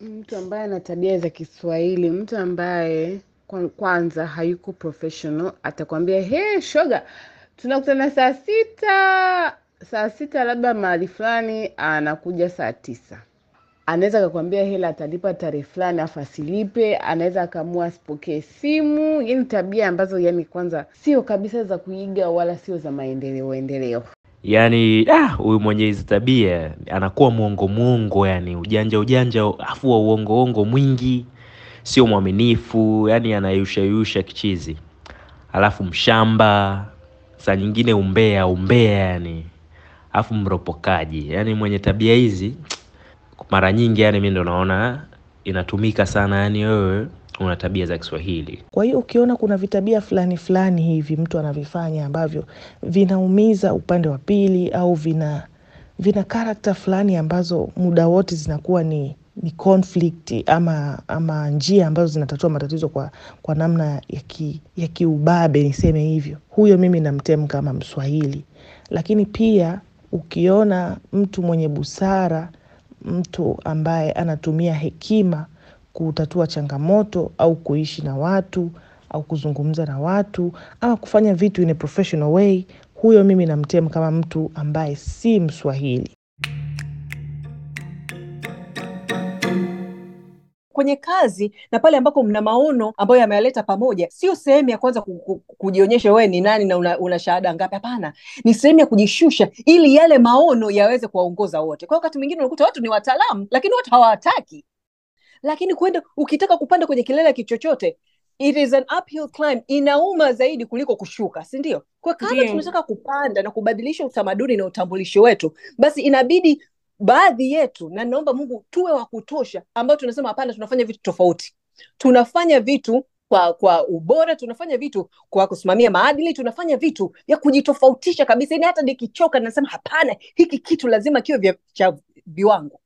Mtu ambaye ana tabia za Kiswahili, mtu ambaye kwa- kwanza hayuko professional atakwambia he, shoga, tunakutana saa sita, saa sita labda mahali fulani, anakuja saa tisa. Anaweza akakwambia hela atalipa tarehe fulani afu asilipe, anaweza akaamua asipokee simu. Yani tabia ambazo yani kwanza sio kabisa za kuiga wala sio za maendeleo endeleo. Yaani ah, mwenye hizi tabia anakuwa mwongo mwongo, yani ujanja ujanja, afu wa uongo mwingi, sio mwaminifu, yani anayushayusha kichizi, alafu mshamba, saa nyingine umbea umbea, yani afu mropokaji, yani mwenye tabia hizi mara nyingi, yani mi ndo naona inatumika sana, yani wewe una tabia za Kiswahili. Kwa hiyo ukiona kuna vitabia fulani fulani hivi mtu anavifanya ambavyo vinaumiza upande wa pili au vina vina karakta fulani ambazo muda wote zinakuwa ni ni conflict ama ama njia ambazo zinatatua matatizo kwa, kwa namna ya ki, ya kiubabe niseme hivyo, huyo mimi namtem kama Mswahili. Lakini pia ukiona mtu mwenye busara, mtu ambaye anatumia hekima kutatua changamoto au kuishi na watu au kuzungumza na watu ama kufanya vitu in a professional way, huyo mimi namtem kama mtu ambaye si Mswahili. kwenye kazi na pale ambako mna maono ambayo yameyaleta pamoja, sio sehemu ya kwanza ku, ku, kujionyesha wewe ni nani na una, una shahada ngapi. Hapana, ni sehemu ya kujishusha ili yale maono yaweze kuwaongoza wote. Kwa wakati mwingine unakuta watu ni wataalamu, lakini watu hawataki. Lakini kwenda ukitaka kupanda kwenye kilele kichochote it is an uphill climb, inauma zaidi kuliko kushuka, si ndio? Kwa kama yeah. tunataka kupanda na kubadilisha utamaduni na utambulisho wetu, basi inabidi baadhi yetu, na naomba Mungu tuwe wa kutosha, ambao tunasema hapana, tunafanya vitu tofauti, tunafanya vitu kwa kwa ubora, tunafanya vitu kwa kusimamia maadili, tunafanya vitu vya kujitofautisha kabisa. Yani hata nikichoka nasema hapana, hiki kitu lazima kiwe vya cha viwango.